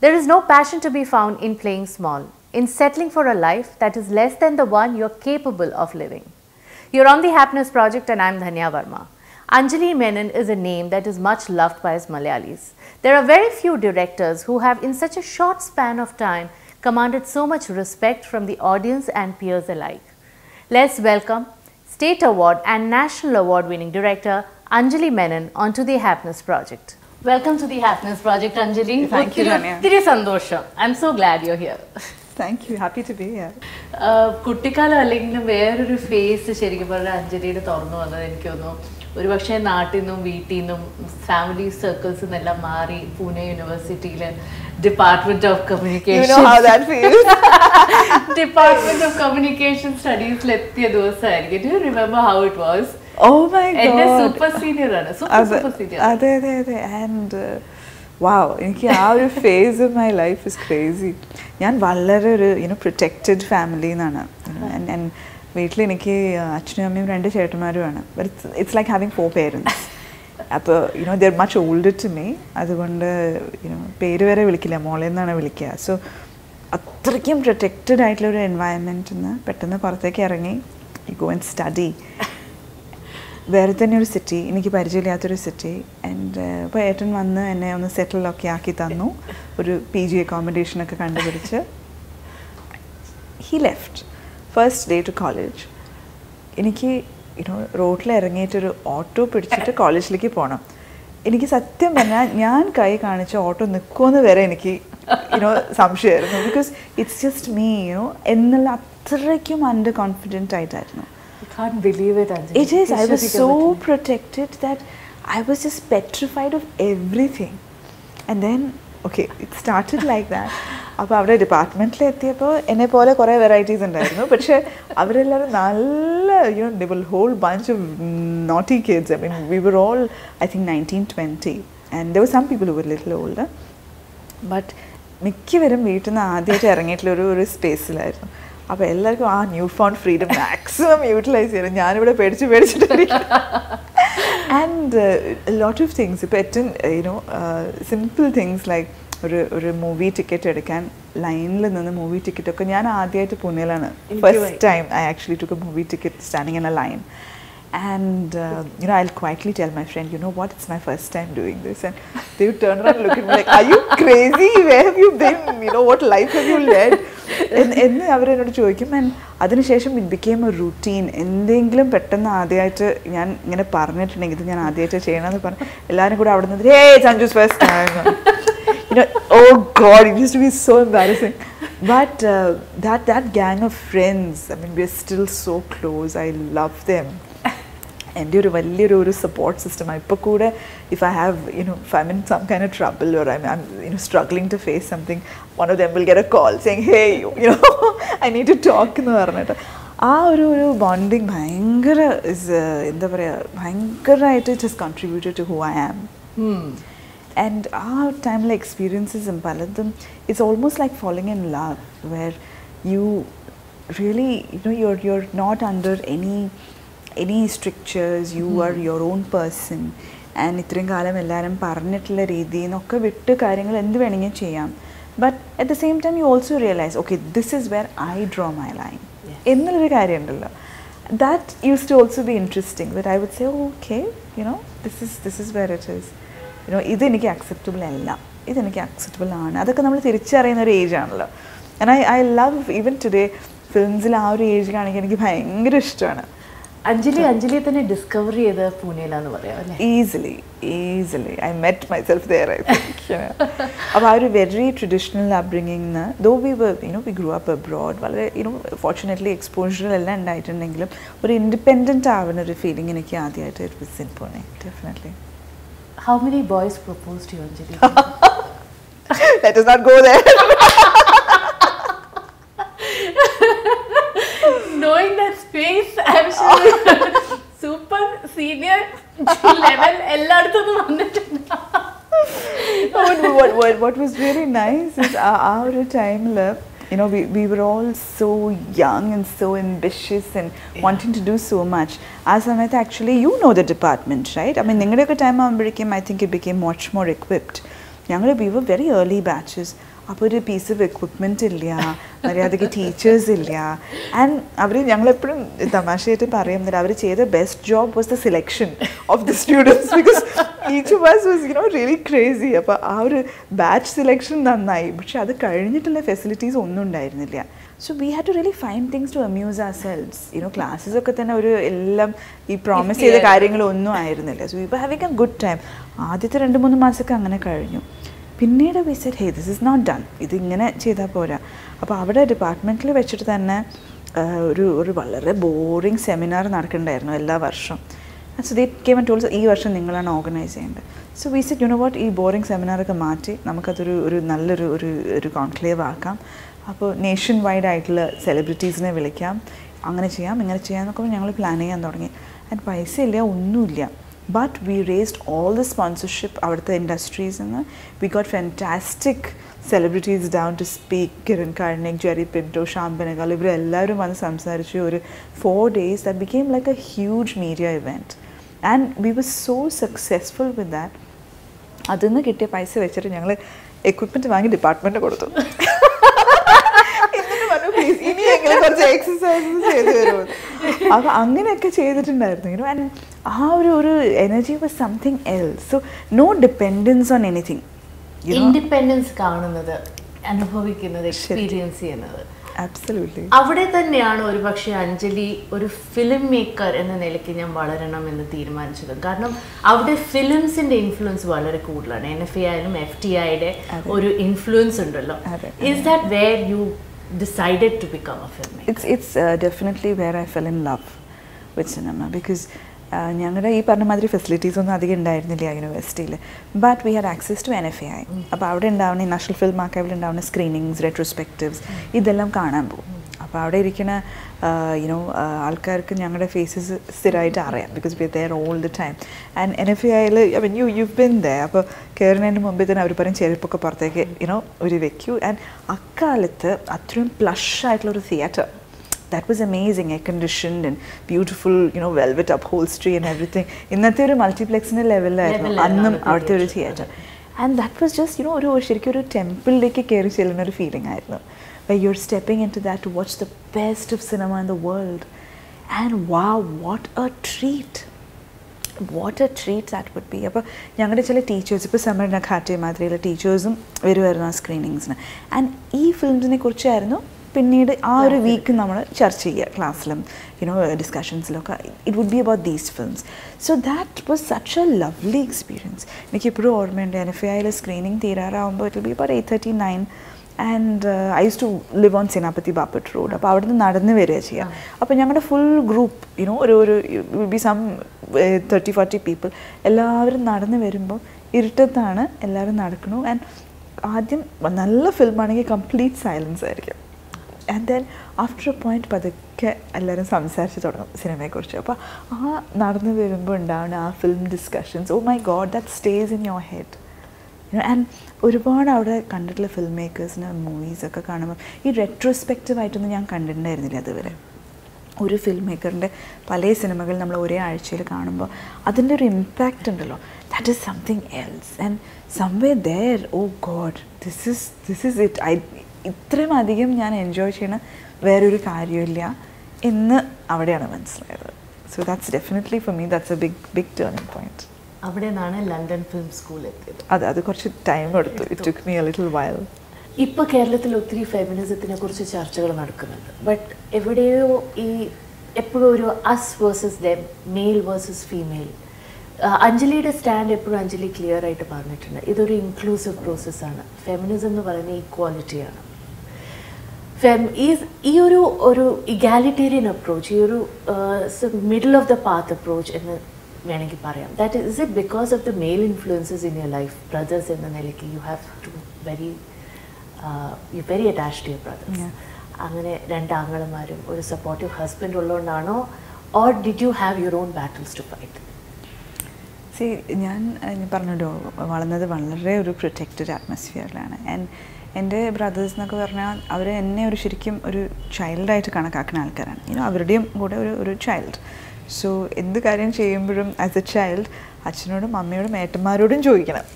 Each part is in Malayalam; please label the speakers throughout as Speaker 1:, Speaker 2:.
Speaker 1: There is no passion to be found in playing small, in settling for a life that is less than the one you're capable of living. You're on the Happiness Project, and I'm Dhanya Verma. Anjali Menon is a name that is much loved by us Malayalis. There are very few directors who have, in such a short span of time, commanded so much respect from the audience and peers alike. Let's welcome State Award and National Award winning director Anjali Menon onto the Happiness Project. Welcome to the happiness project Anjali
Speaker 2: Thank you,
Speaker 1: ഒത്തിരി- സന്തോഷം. I am so glad you here
Speaker 2: thank you happy to be here
Speaker 1: കുട്ടിക്കാലം അല്ലെങ്കിലും വേറൊരു ഫേസ് ശരിക്കും പറഞ്ഞാൽ അഞ്ജലിയുടെ തുറന്നു വന്നത് എനിക്ക് തോന്നുന്നു. ഒരുപക്ഷെ നാട്ടിൽ നിന്നും വീട്ടിൽ നിന്നും ഫാമിലി സർക്കിൾസ് നിന്നെല്ലാം മാറി പൂനെ യൂണിവേഴ്സിറ്റിയിൽ department of
Speaker 2: You
Speaker 1: communication
Speaker 2: know how that feels.
Speaker 1: Department of communication സ്റ്റഡീസിൽ എത്തിയ ദിവസമായിരിക്കും remember how it was
Speaker 2: oh my God അതെ അതെ അതെ അതെ. ആൻഡ് വാവ് എനിക്ക് ആ ഒരു phase of my life is crazy ഞാൻ വളരെ ഒരു യുനോ പ്രൊട്ടക്റ്റഡ് ഫാമിലി എന്നാണ്. ഞാൻ വീട്ടിൽ എനിക്ക് അച്ഛനും അമ്മയും രണ്ട് ചേട്ടന്മാരുമാണ് it's like having four parents അപ്പോൾ you know they're much old to me അതുകൊണ്ട് യുനോ പേര് വരെ വിളിക്കില്ല. മോളെ എന്നാണ് വിളിക്കുക. സോ അത്രയ്ക്കും പ്രൊട്ടക്റ്റഡ് ആയിട്ടുള്ള ഒരു എൻവയൺമെന്റിൽ നിന്ന് പെട്ടെന്ന് പുറത്തേക്ക് ഇറങ്ങി യു ഗോ ആൻഡ് സ്റ്റഡി വേറെ തന്നെ ഒരു സിറ്റി എനിക്ക് പരിചയമില്ലാത്തൊരു സിറ്റി ആൻഡ് ഇപ്പോൾ ഏട്ടൻ വന്ന് എന്നെ ഒന്ന് സെറ്റിലൊക്കെ ആക്കി തന്നു. ഒരു പി ജി അക്കോമഡേഷനൊക്കെ കണ്ടുപിടിച്ച്. He left first day to college എനിക്ക് യുനോ റോഡിൽ ഇറങ്ങിയിട്ടൊരു ഓട്ടോ പിടിച്ചിട്ട് കോളേജിലേക്ക് പോകണം എനിക്ക് സത്യം പറഞ്ഞാൽ ഞാൻ കൈ കാണിച്ച ഓട്ടോ നിൽക്കുമെന്ന് വരെ എനിക്ക് you know സംശയമായിരുന്നു. Because it's just me you know എന്നുള്ള അത്രയ്ക്കും അണ്ടർ കോൺഫിഡന്റ് ആയിട്ടായിരുന്നു.
Speaker 1: Believe it, Anjali.
Speaker 2: It is. I was so protected that I was just petrified of everything. And then, okay, it started like that. അപ്പോൾ അവിടെ ഡിപ്പാർട്ട്മെന്റിൽ എത്തിയപ്പോൾ എന്നെ പോലെ കുറേ വെറൈറ്റീസ് ഉണ്ടായിരുന്നു പക്ഷേ അവരെല്ലാവരും നല്ല you know will whole bunch of naughty kids I mean we were all I think nineteen twenty and there some people were little old but മിക്കവരും വീട്ടിൽ നിന്ന് ആദ്യമായിട്ട് ഇറങ്ങിയിട്ടുള്ള ഒരു ഒരു സ്പേസിലായിരുന്നു അപ്പോൾ എല്ലാവർക്കും ആ new found freedom maximum utilise ചെയ്യണം. ഞാനിവിടെ പേടിച്ച് പേടിച്ചിട്ട് ആൻഡ് ലോട്ട് ഓഫ് തിങ്സ് ഇപ്പോൾ ഏറ്റവും യുനോ സിമ്പിൾ തിങ്സ് ലൈക്ക് ഒരു ഒരു മൂവി ടിക്കറ്റ് എടുക്കാൻ ലൈനിൽ നിന്ന് മൂവി ടിക്കറ്റ് ഒക്കെ ഞാൻ ആദ്യമായിട്ട് പൂനെയിലാണ്. First time I actually took movie ticket standing in a line And uh, you know, I'll quietly tell my friend, you know what, it's my first time doing this. And they would turn around and look at me like, Are you crazy? Where have you been? You know, what life have you led? എന്ന് അവരെന്നോട് ചോദിക്കും ആൻഡ് അതിനുശേഷം ഇറ്റ് ബിക്കെയിം എ റുട്ടീൻ എന്തെങ്കിലും പെട്ടെന്ന് ആദ്യമായിട്ട് ഞാൻ ഇങ്ങനെ പറഞ്ഞിട്ടുണ്ടെങ്കിൽ ഇത് ഞാൻ ആദ്യമായിട്ട് ചെയ്യണമെന്ന് പറഞ്ഞു എല്ലാവരും കൂടെ അവിടെ നിന്ന് hey Sanju's first you know, oh God, it used to be so embarrassing. But uh, that that gang of friends, I mean, we're still so close. I love them. എന്റെ ഒരു വലിയൊരു ഒരു സപ്പോർട്ട് സിസ്റ്റം ഇപ്പോൾ കൂടെ if I have you know if I mean some kind of trouble or I I'm you know struggling to face something one of them will get a call saying hey you know I need to talk എന്ന് പറഞ്ഞിട്ട്. ആ ഒരു ഒരു ബോണ്ടിങ് ഭയങ്കര ഇസ് എന്താ പറയുക ഭയങ്കരമായിട്ട് it has contributed to who I am and ആ ടൈമിലെ എക്സ്പീരിയൻസസും പലതും it's almost like falling in love where you really you know you're you're not under any any structures you are your own person and ഇത്രയും കാലം എല്ലാവരും പറഞ്ഞിട്ടുള്ള രീതിയിൽ നിന്നൊക്കെ വിട്ട് കാര്യങ്ങൾ എന്ത് വേണമെങ്കിലും ചെയ്യാം. But at the same time you also realise okay this is where I draw my line എന്നുള്ളൊരു കാര്യമുണ്ടല്ലോ. That used to also be interesting that I would say okay you know this is this is where it is you know ഇതെനിക്ക് അക്സെപ്റ്റബിൾ അല്ല. ഇതെനിക്ക് അക്സെപ്റ്റബിൾ ആണ്. അതൊക്കെ നമ്മൾ തിരിച്ചറിയുന്ന ഒരു ഏജ് ആണല്ലോ. And I I love even today ഫിലിംസിൽ ആ ഒരു ഏജ് കാണിക്കാൻ എനിക്ക് ഭയങ്കര ഇഷ്ടമാണ്.
Speaker 1: അഞ്ജലി അഞ്ജലിയെ തന്നെ ഡിസ്കവർ ചെയ്ത് പൂനെയിലാന്ന് പറയാം
Speaker 2: easily easily I met myself self അപ്പോൾ ആ ഒരു very traditional upbringing though we you know we grew up abroad വളരെ യുനോ ഫോർച്ചുനേറ്റ്ലി എക്സ്പോഷറിലെല്ലാം ഉണ്ടായിട്ടുണ്ടെങ്കിലും ഒരു ഇൻഡിപെൻഡന്റ് ആവുന്ന ഒരു ഫീലിംഗ് എനിക്ക് ആദ്യമായിട്ട് it was in Pune definitely
Speaker 1: how many boys propose to Anjali?
Speaker 2: That is not go there.
Speaker 1: Super level എല്ലായിടത്തും വന്നിട്ടുണ്ട്
Speaker 2: what, what, what, what was really nice is our, our time you know, we, we were all so young and so ambitious and wanting to do so much. As Samantha, actually, you know the department, right? I mean, നിങ്ങളുടെയൊക്കെ time ആകുമ്പോഴേക്കും I think it became much more equipped. ഞങ്ങൾ we were very early batches. അപ്പോൾ ഒരു പീസ് ഓഫ് എക്വിപ്മെന്റ് ഇല്ല മര്യാദയ്ക്ക് ടീച്ചേഴ്സ് ഇല്ല. ആൻഡ് അവർ ഞങ്ങളെപ്പോഴും തമാശയായിട്ട് പറയുന്നില്ല അവർ ചെയ്ത best job was the selection of the students because each was was you know really crazy അപ്പോൾ ആ ഒരു ബാച്ച് സെലക്ഷൻ നന്നായി. പക്ഷെ അത് കഴിഞ്ഞിട്ടുള്ള ഫെസിലിറ്റീസ് ഒന്നും ഉണ്ടായിരുന്നില്ല. So we have to really find things to amuse ourselves you know classes ഒക്കെ തന്നെ ഒരു എല്ലാം ഈ പ്രോമിസ് ചെയ്ത കാര്യങ്ങളൊന്നും ആയിരുന്നില്ല. സോ ഇപ്പോൾ ഹാവിങ് എ ഗുഡ് ടൈം ആദ്യത്തെ രണ്ട് മൂന്ന് മാസമൊക്കെ അങ്ങനെ കഴിഞ്ഞു. പിന്നീട് we said hey this is not done ഇതിങ്ങനെ ചെയ്താൽ പോരാ. അപ്പോൾ അവിടെ ഡിപ്പാർട്ട്മെന്റിൽ വെച്ചിട്ട് തന്നെ ഒരു ഒരു വളരെ ബോറിങ് സെമിനാർ നടക്കുന്നുണ്ടായിരുന്നു എല്ലാ വർഷവും. സോ ദേ കെ മറ്റ് ടൂൾസ് ഈ വർഷം നിങ്ങളാണ് ഓർഗനൈസ് ചെയ്യേണ്ടത്. So we said you know what ഈ ബോറിങ് സെമിനാറൊക്കെ മാറ്റി നമുക്കതൊരു ഒരു നല്ലൊരു ഒരു ഒരു കോൺക്ലേവ് ആക്കാം. അപ്പോൾ നേഷൻ വൈഡ് ആയിട്ടുള്ള സെലിബ്രിറ്റീസിനെ വിളിക്കാം. അങ്ങനെ ചെയ്യാം ഇങ്ങനെ ചെയ്യാം എന്നൊക്കെ ഞങ്ങൾ പ്ലാൻ ചെയ്യാൻ തുടങ്ങി. ആൻഡ് പൈസ ഇല്ല ഒന്നുമില്ല. But we raised all the sponsorship അവിടുത്തെ ഇൻഡസ്ട്രീസിൽ നിന്ന് we got fantastic celebrities down to speak Kiran Karnik Jerry Pinto Shyam Benegal ഇവരെല്ലാവരും വന്ന് സംസാരിച്ച്. ഒരു four days the became like a huge media event and we was so successful with that അതിൽ നിന്ന് കിട്ടിയ പൈസ വെച്ചിട്ട് ഞങ്ങൾ എക്വിപ്മെന്റ് വാങ്ങി ഡിപ്പാർട്ട്മെന്റ് കൊടുത്തു. എന്നിട്ട് പറഞ്ഞു പ്ലീസ് ഇനിയെങ്കിലും കുറച്ച് എക്സസൈസസ് ചെയ്ത് തരുമോ അപ്പോൾ അങ്ങനെയൊക്കെ ചെയ്തിട്ടുണ്ടായിരുന്നു. യുനോ ആൻഡ് ആ ഒരു ഒരു energy was something else so no dependence on anything
Speaker 1: independence കാണുന്നത് അനുഭവിക്കുന്നത് എക്സ്പീരിയൻസ് ചെയ്യുന്നത്.
Speaker 2: അബ്സല്യൂട്ട്ലി
Speaker 1: അവിടെ തന്നെയാണ് ഒരു പക്ഷേ അഞ്ജലി ഒരു ഫിലിം മേക്കർ എന്ന നിലയ്ക്ക് ഞാൻ വളരണം എന്ന് തീരുമാനിച്ചത്. കാരണം അവിടെ ഫിലിംസിന്റെ ഇൻഫ്ലുവൻസ് വളരെ കൂടുതലാണ്. എൻ എഫ് എ ആയാലും എഫ് ടി ഐയുടെ ഒരു ഇൻഫ്ലുവൻസ് ഉണ്ടല്ലോ. Is that where you decided become a filmmaker? It's,
Speaker 2: it's uh, definitely where I fell in love with cinema because ഞങ്ങളുടെ ഈ പറഞ്ഞ മാതിരി ഫെസിലിറ്റീസ് ഒന്നും അധികം ഉണ്ടായിരുന്നില്ല യൂണിവേഴ്സിറ്റിയിൽ but we had access to N F A I അപ്പോൾ അവിടെ ഉണ്ടാവുന്ന നാഷണൽ ഫിലിം ആർക്കൈവിൽ ഉണ്ടാവുന്ന സ്ക്രീനിങ്സ് റെട്രോസ്പെക്റ്റീവ്സ് ഇതെല്ലാം കാണാൻ പോകും. അപ്പോൾ അവിടെ ഇരിക്കുന്ന യുനോ ആൾക്കാർക്ക് ഞങ്ങളുടെ ഫേസസ് സ്ഥിരമായിട്ട് അറിയാം. Because we there all the time and N F ഐയിൽ I mean you you been the അപ്പോൾ കയറുന്നതിന് മുമ്പേ തന്നെ അവർ പറയും ചെരുപ്പൊക്കെ പുറത്തേക്ക് യുനോ ഒരു വെക്കൂ. ആൻഡ് അക്കാലത്ത് അത്രയും പ്ലഷ് ആയിട്ടുള്ള ഒരു theatre that was amazing. Air conditioned and beautiful you know velvet upholstery and everything. ഇന്നത്തെ ഒരു മൾട്ടിപ്ലെക്സിന്റെ ലെവലിലായിരുന്നു അന്നും
Speaker 1: അവിടുത്തെ
Speaker 2: ഒരു theatre and that was just you know ഒരു ശരിക്കും ഒരു ടെമ്പിളിലേക്ക് കയറി ചെല്ലുന്ന ഒരു ഫീലിംഗ് ആയിരുന്നു. Why you're stepping into that to watch the best of cinema in the world. And wow, what a treat! What a treat that would be അപ്പോൾ ഞങ്ങളുടെ ചില ടീച്ചേഴ്സ് ഇപ്പോൾ സമരണ ഘാറ്റെ മാതിരിയുള്ള ടീച്ചേഴ്സും വരുമായിരുന്നു ആ സ്ക്രീനിങ്സിന് ആൻഡ് ഈ ഫിലിംസിനെ കുറിച്ചായിരുന്നു പിന്നീട് ആ ഒരു വീക്ക് നമ്മൾ ചർച്ച ചെയ്യുക ക്ലാസ്സിലും you know ഡിസ്കഷൻസിലൊക്കെ it would be about these films so that was such a lovely experience എനിക്ക് എനിക്കിപ്പോഴും ഓർമ്മയുണ്ട്. എൻ എഫ് ഐയിലെ screening തീരാറാകുമ്പോൾ it be about eight thirty nine and I used to live on Senapati Bapat road അപ്പോൾ അവിടെ നിന്ന് നടന്ന് വരിക ചെയ്യുക അപ്പോൾ ഞങ്ങളുടെ ഫുൾ ഗ്രൂപ്പ് യുനോ ഒരു ഒരു be some thirty forty people എല്ലാവരും നടന്ന് വരുമ്പോൾ ഇരുട്ടത്താണ് എല്ലാവരും നടക്കണു. ആൻഡ് ആദ്യം നല്ല ഫിലിമാണെങ്കിൽ കംപ്ലീറ്റ് സൈലൻസ് ആയിരിക്കും. And then after a point പതുക്കെ എല്ലാവരും സംസാരിച്ച് തുടങ്ങും സിനിമയെക്കുറിച്ച്. അപ്പോൾ ആ നടന്നു വരുമ്പോൾ ഉണ്ടാവുന്ന ആ film discussions oh my God that stays in your head and ഒരുപാട് അവിടെ കണ്ടിട്ടുള്ള ഫിലിം മേക്കേഴ്സിന് മൂവീസൊക്കെ കാണുമ്പോൾ ഈ റെട്രോസ്പെക്റ്റീവായിട്ടൊന്നും ഞാൻ കണ്ടിട്ടുണ്ടായിരുന്നില്ല അതുവരെ ഒരു ഫിലിം മേക്കറിന്റെ പല സിനിമകൾ നമ്മൾ ഒരേ ആഴ്ചയിൽ കാണുമ്പോൾ അതിന്റെ ഒരു ഇമ്പാക്റ്റ് ഉണ്ടല്ലോ. That is something else and some way there oh God this is this is it I ഇത്രയും അധികം ഞാൻ എൻജോയ് ചെയ്യണ വേറൊരു കാര്യമില്ല എന്ന് അവിടെയാണ് മനസ്സിലായത്. So that's definitely for me that's a big big turning point
Speaker 1: അവിടെ നിന്നാണ് ലണ്ടൻ ഫിലിം സ്കൂൾ എത്തിയത്.
Speaker 2: അത് അത് കുറച്ച് ടൈം എടുത്തു. It took me a little while
Speaker 1: ഇപ്പോൾ കേരളത്തിൽ ഒത്തിരി ഫെമിനിസത്തിനെ കുറിച്ച് ചർച്ചകൾ നടക്കുന്നുണ്ട്. ബട്ട് എവിടെയോ ഈ എപ്പോഴും ഒരു us versus them male versus female അഞ്ജലിയുടെ stand എപ്പോഴും അഞ്ജലി ക്ലിയർ ആയിട്ട് പറഞ്ഞിട്ടുണ്ട്. ഇതൊരു ഇൻക്ലൂസീവ് പ്രോസസ്സാണ് ഫെമിനിസം എന്ന് പറയുന്നത് ഈക്വാലിറ്റിയാണ് ഫെം ഈ ഈ ഒരു ഒരു ഇഗാലിറ്റേറിയൻ അപ്രോച്ച് ഈ ഒരു middle of the path approach എന്ന് വേണമെങ്കിൽ പറയാം. That is it because of the male influences in your life brothers എന്ന നിലയ്ക്ക് you have to very you very attach to your brothers അങ്ങനെ രണ്ട് ആങ്ങളമാരും ഒരു supportive husband ഉള്ളതുകൊണ്ടാണോ or did you have your own battles to fight
Speaker 2: see ഞാൻ ഞാൻ പറഞ്ഞല്ലോ വളർന്നത് വളരെ ഒരു പ്രൊട്ടക്റ്റഡ് അറ്റ്മോസ്ഫിയറിലാണ് ആൻഡ് എന്റെ ബ്രദേഴ്സ് എന്നൊക്കെ പറഞ്ഞാൽ അവർ എന്നെ ഒരു ശരിക്കും ഒരു ചൈൽഡായിട്ട് കണക്കാക്കുന്ന ആൾക്കാരാണ്. ഇനോ അവരുടെയും കൂടെ ഒരു ഒരു ചൈൽഡ് സോ എന്ത് കാര്യം ചെയ്യുമ്പോഴും ആസ് എ ചൈൽഡ് അച്ഛനോടും അമ്മയോടും ഏട്ടന്മാരോടും ചോദിക്കണം.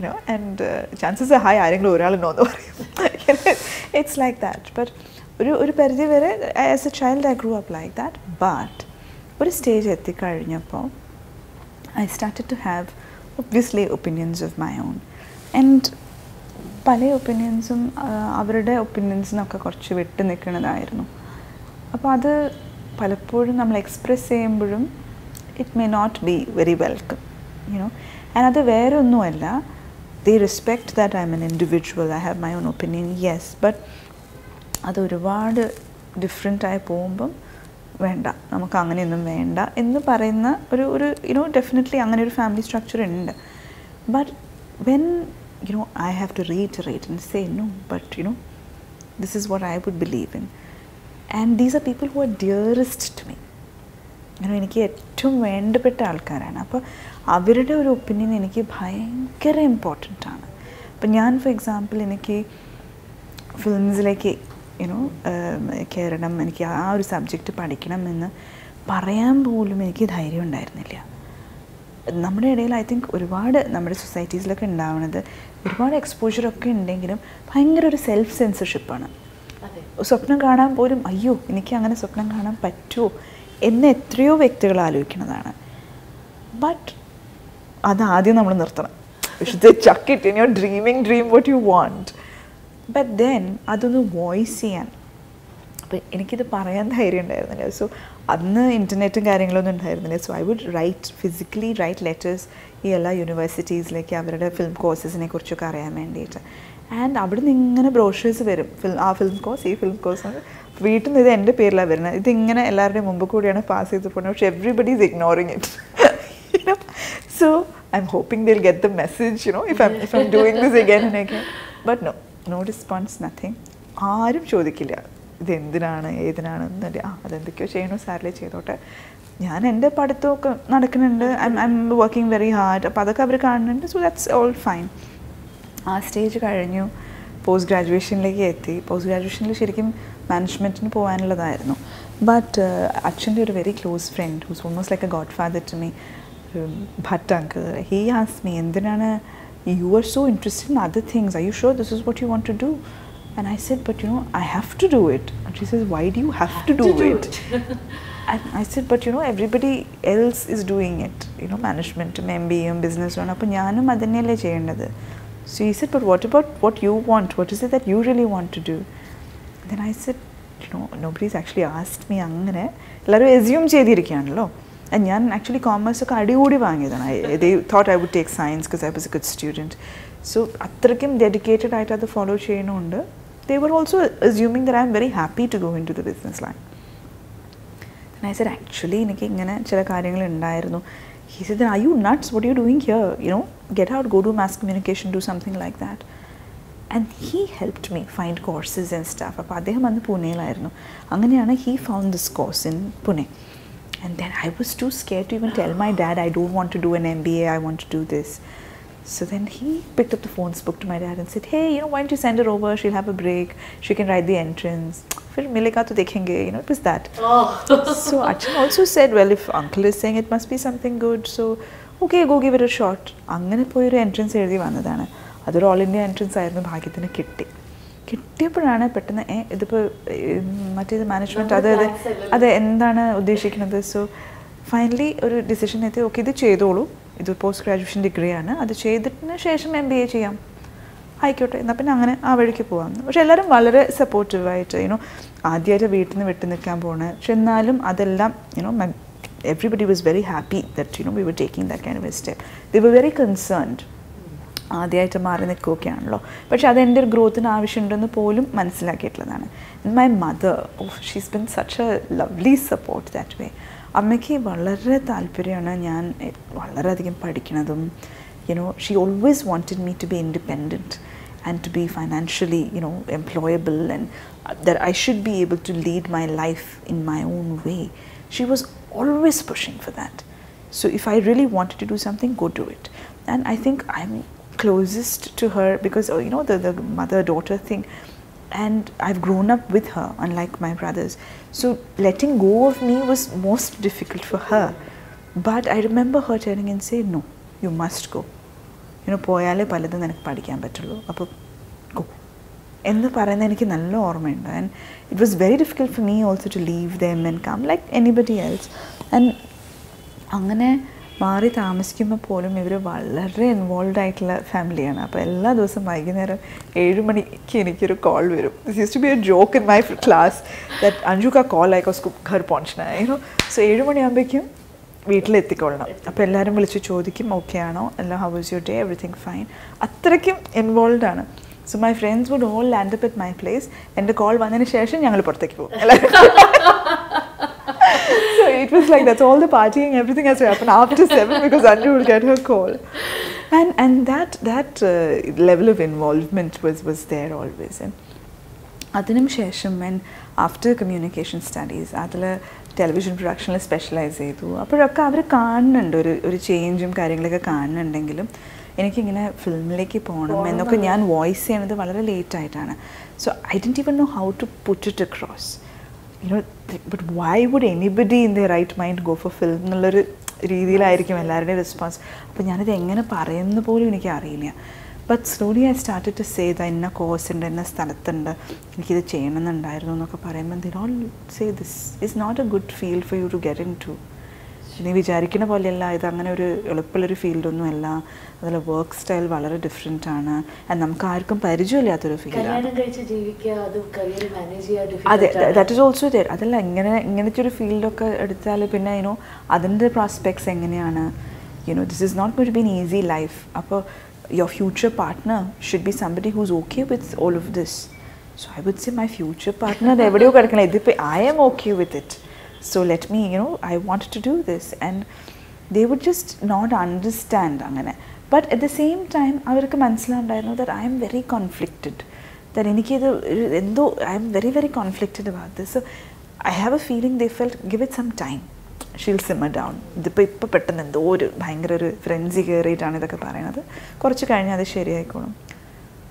Speaker 2: You ആൻഡ് ചാൻസസ് ഹായ് ആരെങ്കിലും ഒരാളുണ്ടോ എന്ന് പറയും. ഇറ്റ്സ് ലൈക്ക് ദാറ്റ് ബട്ട് ഒരു ഒരു പരിധി വരെ as a child I grew up like that but ഒരു stage എത്തിക്കഴിഞ്ഞപ്പോൾ I started to have obviously opinions of my own and പല ഒപ്പീനിയൻസും അവരുടെ ഒപ്പീനിയൻസിനൊക്കെ കുറച്ച് വിട്ട് നിൽക്കുന്നതായിരുന്നു. അപ്പോൾ അത് പലപ്പോഴും നമ്മൾ എക്സ്പ്രസ് ചെയ്യുമ്പോഴും it may not be very welcome you know and അത് വേറെ ഒന്നുമല്ല they respect that I am an individual I have my own opinion yes but അത് ഒരുപാട് ഡിഫറെന്റ് ആയി പോകുമ്പം വേണ്ട. നമുക്ക് അങ്ങനെയൊന്നും വേണ്ട എന്ന് പറയുന്ന ഒരു ഒരു യുനോ ഡെഫിനറ്റ്ലി അങ്ങനെ ഒരു ഫാമിലി സ്ട്രക്ചർ ഉണ്ട്. But when you know I have to reiterate and say no but you know this is what I would believe in and these are people who are dearest to me അങ്ങനെ എനിക്ക് ഏറ്റവും വേണ്ടപ്പെട്ട ആൾക്കാരാണ്. അപ്പോൾ അവരുടെ ഒരു ഒപ്പീനിയൻ എനിക്ക് ഭയങ്കര ഇമ്പോർട്ടന്റ് ആണ്. അപ്പം ഞാൻ ഫോർ എക്സാമ്പിൾ എനിക്ക് ഫിലിംസിലേക്ക് യുനോ കയറണം എനിക്ക് ആ ഒരു സബ്ജക്റ്റ് പഠിക്കണം എന്ന് പറയാൻ പോലും എനിക്ക് ധൈര്യം ഉണ്ടായിരുന്നില്ല. നമ്മുടെ ഇടയിൽ ഐ തിങ്ക് ഒരുപാട് നമ്മുടെ സൊസൈറ്റീസിലൊക്കെ ഉണ്ടാവുന്നത് ഒരുപാട് എക്സ്പോഷറൊക്കെ ഉണ്ടെങ്കിലും ഭയങ്കര ഒരു സെൽഫ് സെൻസർഷിപ്പാണ് സ്വപ്നം കാണാൻ പോലും അയ്യോ എനിക്ക് അങ്ങനെ സ്വപ്നം കാണാൻ പറ്റുമോ എന്ന് എത്രയോ വ്യക്തികൾ ആലോചിക്കുന്നതാണ്. ബട്ട് അതാദ്യം നമ്മൾ നിർത്തണം. Chuck it in your dreaming dream what you want but then അതൊന്ന് വോയിസ് ചെയ്യാൻ. അപ്പോൾ എനിക്കിത് പറയാൻ ധൈര്യം ഉണ്ടായിരുന്നില്ല. സോ അന്ന് ഇന്റർനെറ്റും കാര്യങ്ങളൊന്നും ഉണ്ടായിരുന്നില്ല. So I would write physically write letters ഈ എല്ലാ യൂണിവേഴ്സിറ്റീസിലേക്ക് അവരുടെ ഫിലിം കോഴ്സസിനെ കുറിച്ചൊക്കെ അറിയാൻ വേണ്ടിയിട്ട്. ആൻഡ് അവിടെ നിന്ന് ഇങ്ങനെ ബ്രോഷേഴ്സ് വരും. ഫിലിം ആ ഫിലിം കോഴ്സ് ഈ ഫിലിം കോഴ്സ് വീട്ടിൽ നിന്ന് ഇത് എന്റെ പേരിലാണ് വരുന്നത്. ഇതിങ്ങനെ എല്ലാവരുടെയും മുമ്പ് കൂടിയാണ് പാസ് ചെയ്ത് പോകുന്നത്. പക്ഷേ everybody is ignoring it so I'm hoping they'll get the message you know if I if I'm doing this again and but no no response nothing ആരും ചോദിക്കില്ല. ഇത് എന്തിനാണ് ഏതിനാണ് എന്നല്ല ആ അതെന്തൊക്കെയോ ചെയ്യണോ സാറിലെ ചെയ്തോട്ടെ. ഞാൻ എന്റെ പഠിത്തമൊക്കെ നടക്കുന്നുണ്ട്. I I'm working very hard അപ്പോൾ അതൊക്കെ അവർ കാണുന്നുണ്ട്. സോ ദാറ്റ്സ് ഓൾ ഫൈൻ ആ സ്റ്റേജ് കഴിഞ്ഞു. പോസ്റ്റ് ഗ്രാജുവേഷനിലേക്ക് എത്തി. പോസ്റ്റ് ഗ്രാജുവേഷനിൽ ശരിക്കും മാനേജ്മെന്റിന് പോകാനുള്ളതായിരുന്നു. ബട്ട് അച്ഛന്റെ ഒരു very close friend who's almost like a god father to me Bhatt uncle he as me എന്തിനാണ് you are so interested in other things I you sure this is what you want to do And I said, but you know, I have to do it. And she says, why do you have, to do, it? and I said, but you know, everybody else is doing it. You know, management, MBA, business, അപ്പോൾ ഞാനും അതന്നെയല്ലേ ചെയ്യേണ്ടത്? So he said, but what about what you want? What is it that you really want to do? Then I said, you know, nobody's actually asked me അങ്ങനെ എല്ലാവരും എസ്യൂം ചെയ്തിരിക്കുകയാണല്ലോ ഞാൻ ആക്ച്വലി കോമേഴ്സ് ഒക്കെ അടികൂടി വാങ്ങിയതാണ് I they thought I would take science because I was a good student so അത്രയ്ക്കും ഡെഡിക്കേറ്റഡ് ആയിട്ട് അത് ഫോളോ ചെയ്യണമുണ്ട് they were also assuming that I'm very happy to go into the business line. And I said, actually, എനിക്ക് ഇങ്ങനെ ചില കാര്യങ്ങൾ ഉണ്ടായിരുന്നു He said, then are you nuts? What are you doing here? You know, get out, go do mass communication, do something like that. And he helped me find courses and stuff. അപ്പോൾ അദ്ദേഹം അന്ന് പൂനെയിലായിരുന്നു അങ്ങനെയാണ് he found this course in Pune. And then I was too scared to even tell my dad, I don't want to do an MBA, I want to do this. So then he picked up the phone, spoke to my dad, and said, "Hey, you know, why don't you send her over? She'll have a break. She can write the entrance. फिर मिलेगा तो देखेंगे. You know, it was that. so Achan also said, well, if uncle is saying it must be something good, so okay, go give ഒരു ഷോർട്ട്. അങ്ങനെ പോയൊരു എൻട്രൻസ് എഴുതി വന്നതാണ്. അതൊരു ഓൾ ഇന്ത്യ എൻട്രൻസ് ആയിരുന്നു ഭാഗ്യത്തിന് കിട്ടി. കിട്ടിയപ്പോഴാണ് പെട്ടെന്ന് ഏ ഇതിപ്പോൾ മറ്റേത് മാനേജ്മെന്റ് അത് അത് അത് എന്താണ് ഉദ്ദേശിക്കുന്നത്? സോ ഫൈനലി ഒരു ഡിസിഷൻ എത്തി. ഓക്കെ ഇത് ചെയ്തോളൂ. ഇത് പോസ്റ്റ് ഗ്രാജുവേഷൻ ഡിഗ്രിയാണ് അത് ചെയ്തിട്ടിന് ശേഷം എം ബി എ ചെയ്യാം. ആയിക്കോട്ടെ എന്നാൽ പിന്നെ അങ്ങനെ ആ വഴിക്ക് പോകാം പക്ഷെ എല്ലാവരും വളരെ സപ്പോർട്ടീവായിട്ട് യുനോ ആദ്യമായിട്ട് വീട്ടിൽ നിന്ന് വിട്ടു നിൽക്കാൻ പോകണേ പക്ഷെ എന്നാലും അതെല്ലാം you know everybody happy that you know we were taking that kind of a step. They were very concerned. ആദ്യമായിട്ട് മാറി നിൽക്കുകയൊക്കെയാണല്ലോ പക്ഷെ അത് എന്റെ ഒരു ഗ്രോത്തിന് ആവശ്യമുണ്ടെന്ന് പോലും മനസ്സിലാക്കിയിട്ടുള്ളതാണ്. My mother of she's been such a lovely support that way അമ്മയ്ക്ക് വളരെ താല്പര്യമാണ് ഞാൻ വളരെയധികം പഠിക്കണതും. You know she always wanted me to be independent and to be financially you know employable and that I should be able to lead my life in my own way She was always pushing for that So if I really wanted to do something, go do it. And I think I'm closest to her because oh, you know the, the mother-daughter thing. And I've grown up with her, unlike my brothers. So letting go of me was most difficult for her. But I remember her turning and saying, No, you must go. ഇങ്ങനെ പോയാലേ പലതും നിനക്ക് പഠിക്കാൻ പറ്റുള്ളൂ അപ്പോൾ ഗോ എന്ന് പറയുന്നത് എനിക്ക് നല്ല ഓർമ്മയുണ്ട്. And it was very difficult for me also to leave them and come like anybody else and അങ്ങനെ മാറി താമസിക്കുമ്പോൾ പോലും ഇവർ വളരെ ഇൻവോൾവ് ആയിട്ടുള്ള ഫാമിലിയാണ് അപ്പോൾ എല്ലാ ദിവസവും വൈകുന്നേരം ഏഴ് മണിക്ക് എനിക്കൊരു കോൾ വരും. This is to be a joke in my class that Anju കാ കോൾ ആയിക്കോ ഘർ പോണോ സോ ഏഴ് മണിയാകുമ്പോഴേക്കും വീട്ടിലെത്തിക്കൊള്ളണം അപ്പോൾ എല്ലാവരും വിളിച്ച് ചോദിക്കും ഓക്കെ ആണോ? എല്ലാം how is your day everything fine അത്രയ്ക്കും ഇൻവോൾവ് ആണ്. So my friends would all land up at my place എന്റെ കോൾ വന്നതിന് ശേഷം ഞങ്ങൾ പുറത്തേക്ക് പോകും. So it was like that's all the partying, everything has to happen after 7 because Anju will get her call, and and that that uh, level of involvement was was there always. And അതിനും ശേഷം ഞാൻ ആഫ്റ്റർ കമ്മ്യൂണിക്കേഷൻ സ്റ്റഡീസ് അതിൽ ടെലിവിഷൻ പ്രൊഡക്ഷനിൽ സ്പെഷ്യലൈസ് ചെയ്തു. അപ്പോഴൊക്കെ അവർ കാണുന്നുണ്ട്. ഒരു ഒരു ചേഞ്ചും കാര്യങ്ങളൊക്കെ കാണുന്നുണ്ടെങ്കിലും എനിക്കിങ്ങനെ ഫിലിമിലേക്ക് പോകണം എന്നൊക്കെ ഞാൻ വോയിസ് ചെയ്യണത് വളരെ ലേറ്റ് ആയിട്ടാണ്. So I didn't even know how to put it across you know but why would anybody in the right mind go for film എന്നുള്ളൊരു രീതിയിലായിരിക്കും എല്ലാവരുടെയും റെസ്പോൺസ് അപ്പോൾ ഞാനിത് എങ്ങനെ പറയുന്ന പോലും എനിക്ക് അറിയില്ല but slowly I start to say the ഇന്ന കോഴ്സ് ഉണ്ട് ഇന്ന സ്ഥലത്തുണ്ട്. എനിക്കിത് ചെയ്യണമെന്നുണ്ടായിരുന്നു എന്നൊക്കെ പറയുമ്പോൾ then all say this is not a good field for you to get into നീ വിചാരിക്കുന്ന പോലെയല്ല ഇത് അങ്ങനെ ഒരു എളുപ്പമുള്ളൊരു ഫീൽഡൊന്നും അല്ല അതിൽ വർക്ക് സ്റ്റൈൽ വളരെ ഡിഫറെന്റ് ആണ്. നമുക്ക് ആർക്കും പരിചയമില്ലാത്തൊരു ഫീൽഡാണ്
Speaker 3: അത്
Speaker 2: ദാറ്റ് ഇസ് ഓൾസോ ദർ അതല്ല ഇങ്ങനെ ഇങ്ങനത്തെ ഒരു ഫീൽഡൊക്കെ എടുത്താൽ പിന്നെ യുനോ അതിന്റെ പ്രോസ്പെക്ട്സ് എങ്ങനെയാണ്? You know this is not good been easy life അപ്പോൾ your future partner should be somebody who's okay with all of this so I would see my future partner എവിടെയോ കിടക്കണം. ഇതിപ്പോൾ I'm okay with it so let me you know I want to do this and they would just not understand അങ്ങനെ. But at the same time അവർക്ക് മനസ്സിലാണ്ടായിരുന്നു that I'm very conflicted that എനിക്കിത് എന്തോ I'm very very conflicted about this so I have a feeling they felt give it some time she'll simmer down ഇതിപ്പോൾ ഇപ്പോൾ പെട്ടെന്ന് എന്തോ ഒരു ഭയങ്കര ഒരു ഫ്രൻസി കയറിയിട്ടാണ് ഇതൊക്കെ പറയണത് കുറച്ച് കഴിഞ്ഞാൽ അത് ശരിയായിക്കോളും.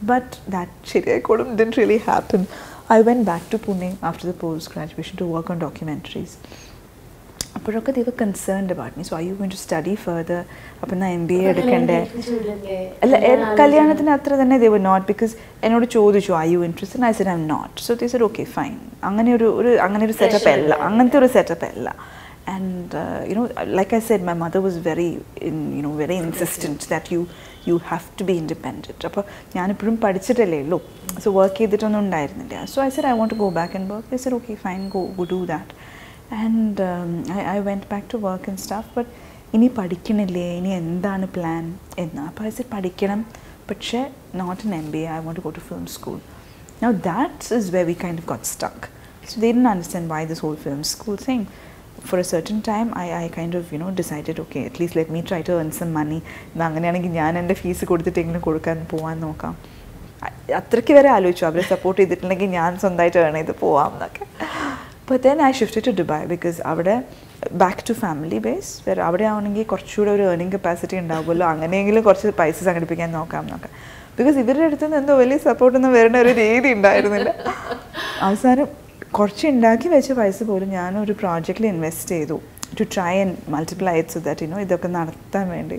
Speaker 2: ബട്ട് ദാറ്റ് ശരിയായിക്കോളും didn't really happen I went back to Pune after the post graduation to work on documentaries അപ്പോഴൊക്കെ they were concerned about me so I you going to study further അപ്പം ഞാൻ എം ബി എ എടുക്കണ്ടേ? അല്ല കല്യാണത്തിന് അത്ര തന്നെ ദൈവ നോട്ട് ബിക്കോസ് എന്നോട് ചോദിച്ചു I you interested I said I'm not so they said okay fine അങ്ങനെ ഒരു ഒരു അങ്ങനെ ഒരു സെറ്റപ്പ് അല്ല. അങ്ങനത്തെ ഒരു സെറ്റപ്പ് അല്ല. And you know like I said my mother was very you know very insistent that you you have to be independent അപ്പോൾ ഞാനിപ്പോഴും പഠിച്ചിട്ടല്ലേ ഉള്ളൂ. സോ വർക്ക് ചെയ്തിട്ടൊന്നും ഉണ്ടായിരുന്നില്ല. So I said I want to go back and work I said okay fine go go do that and I I went back to work and stuff but ഇനി പഠിക്കണില്ലേ? ഇനി എന്താണ് പ്ലാൻ എന്ന്. അപ്പോൾ ഐ സെഡ് പഠിക്കണം. പക്ഷേ not an M B A I want go to film school Now that's is we we kind of got stuck so they didn't understand why this whole film school thing. For a certain time, I, I kind of, you know, decided, okay, at least let me try to earn some money. എന്നാ അങ്ങനെയാണെങ്കിൽ ഞാൻ എന്റെ ഫീസ് കൊടുത്തിട്ടെങ്കിലും കൊടുക്കാൻ പോകാൻ നോക്കാം. അത്രയ്ക്ക് വരെ ആലോചിച്ചു. അവരെ സപ്പോർട്ട് ചെയ്തിട്ടുണ്ടെങ്കിൽ ഞാൻ സ്വന്തമായിട്ട് ഏൺ ചെയ്ത് പോവാം എന്നൊക്കെ. But then I shift to Dubai because അവിടെ ബാക്ക് ടു ഫാമിലി ബേസ് വേറെ അവിടെ ആവണമെങ്കിൽ കുറച്ചുകൂടെ ഒരു ഏർണിംഗ് കപ്പാസിറ്റി ഉണ്ടാവുമല്ലോ. അങ്ങനെയെങ്കിലും കുറച്ച് പൈസ സംഘടിപ്പിക്കാൻ നോക്കാം എന്നൊക്കെ. ബിക്കോസ് ഇവരുടെ അടുത്ത് നിന്ന് എന്തോ വലിയ സപ്പോർട്ടൊന്നും വരേണ്ട ഒരു രീതി ഉണ്ടായിരുന്നില്ല. അവസാനം കുറച്ച് ഉണ്ടാക്കി വെച്ച പൈസ പോലും ഞാനൊരു പ്രോജക്റ്റിൽ ഇൻവെസ്റ്റ് ചെയ്തു. To try and multiply it so that you know ഇതൊക്കെ നടത്താൻ വേണ്ടി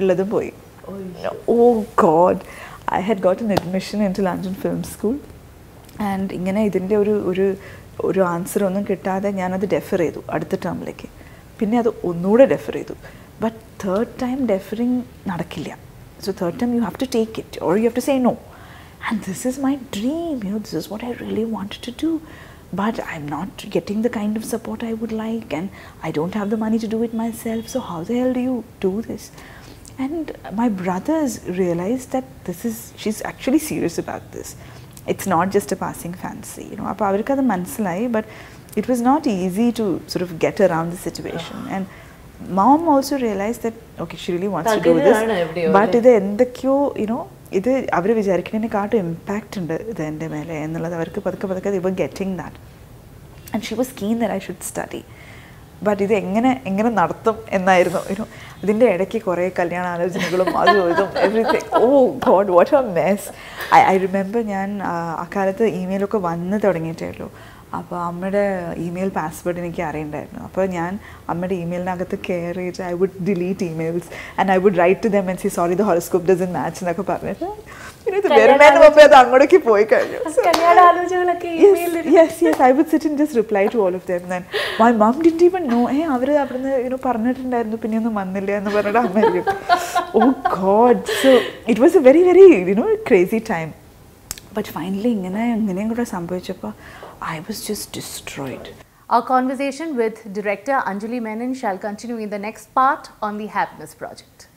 Speaker 2: ഉള്ളതും പോയി. ഓ god I had got an admission into London film school and ഇങ്ങനെ ഇതിന്റെ ഒരു ഒരു ഒരു ആൻസർ ഒന്നും കിട്ടാതെ ഞാനത് ഡെഫർ ചെയ്തു അടുത്ത ടേമിലേക്ക് പിന്നെ അത് ഒന്നുകൂടെ ഡെഫർ ചെയ്തു. ബട്ട് തേർഡ് ടൈം ഡെഫറിങ് നടക്കില്ല. So third time you have to take it or you have to say no and this is my dream you know this is what I really want to do but I'm not getting the kind of support I would like, and I don't have the money to do it myself. So, how the hell do you do this? And my brothers realized that this is, she's actually serious about this. It's not just a passing fancy. You know, apavarikada mansalai, but it was not easy to sort of get around the situation. And mom also realized that, okay, she really wants to do this. But,
Speaker 3: then
Speaker 2: the cure, you know, ഇത് അവർ വിചാരിക്കുന്നതിനെക്കാട്ടും ഇമ്പാക്റ്റ് ഉണ്ട് ഇത് എന്റെ മേലെ എന്നുള്ളത് അവർക്ക് പതുക്കെ പതുക്കെ ഇവർ getting that and she was keen that I should study but ഇത് എങ്ങനെ എങ്ങനെ നടത്തും എന്നായിരുന്നു. ഒരു ഇതിന്റെ ഇടയ്ക്ക് കുറേ കല്യാണ ആലോചനകളും അതും ഇതും everything oh god what a mess I I remember ഞാൻ അക്കാലത്ത് ഇമെയിലൊക്കെ വന്ന് തുടങ്ങിയിട്ടേ ഉള്ളൂ. അപ്പോൾ അമ്മയുടെ ഇമെയിൽ പാസ്വേഡ് എനിക്ക് അറിയണ്ടായിരുന്നു. അപ്പോൾ ഞാൻ അമ്മയുടെ ഇമെയിലിനകത്ത് കെയർ ചെയ്ത് I would delete emails and I would write to them and see sorry the horoscope doesn't match എന്നൊക്കെ പറഞ്ഞിട്ട് പിന്നെ ഇത് വരുന്നതിന് മുമ്പേ അത് അങ്ങോട്ടേക്ക് പോയി കഴിഞ്ഞു. my mom didn't even know. ഏ അവർ അവിടുന്ന് യുനോ പറഞ്ഞിട്ടുണ്ടായിരുന്നു. പിന്നെ ഒന്നും വന്നില്ല എന്ന് പറഞ്ഞിട്ട് അമ്മ ഓ god so it was a very very you know crazy time but finally ഇങ്ങനെ ഇങ്ങനെയും കൂടെ സംഭവിച്ചപ്പോൾ I was just destroyed.
Speaker 1: Our conversation with director Anjali Menon shall continue in the next part on the Happiness Project.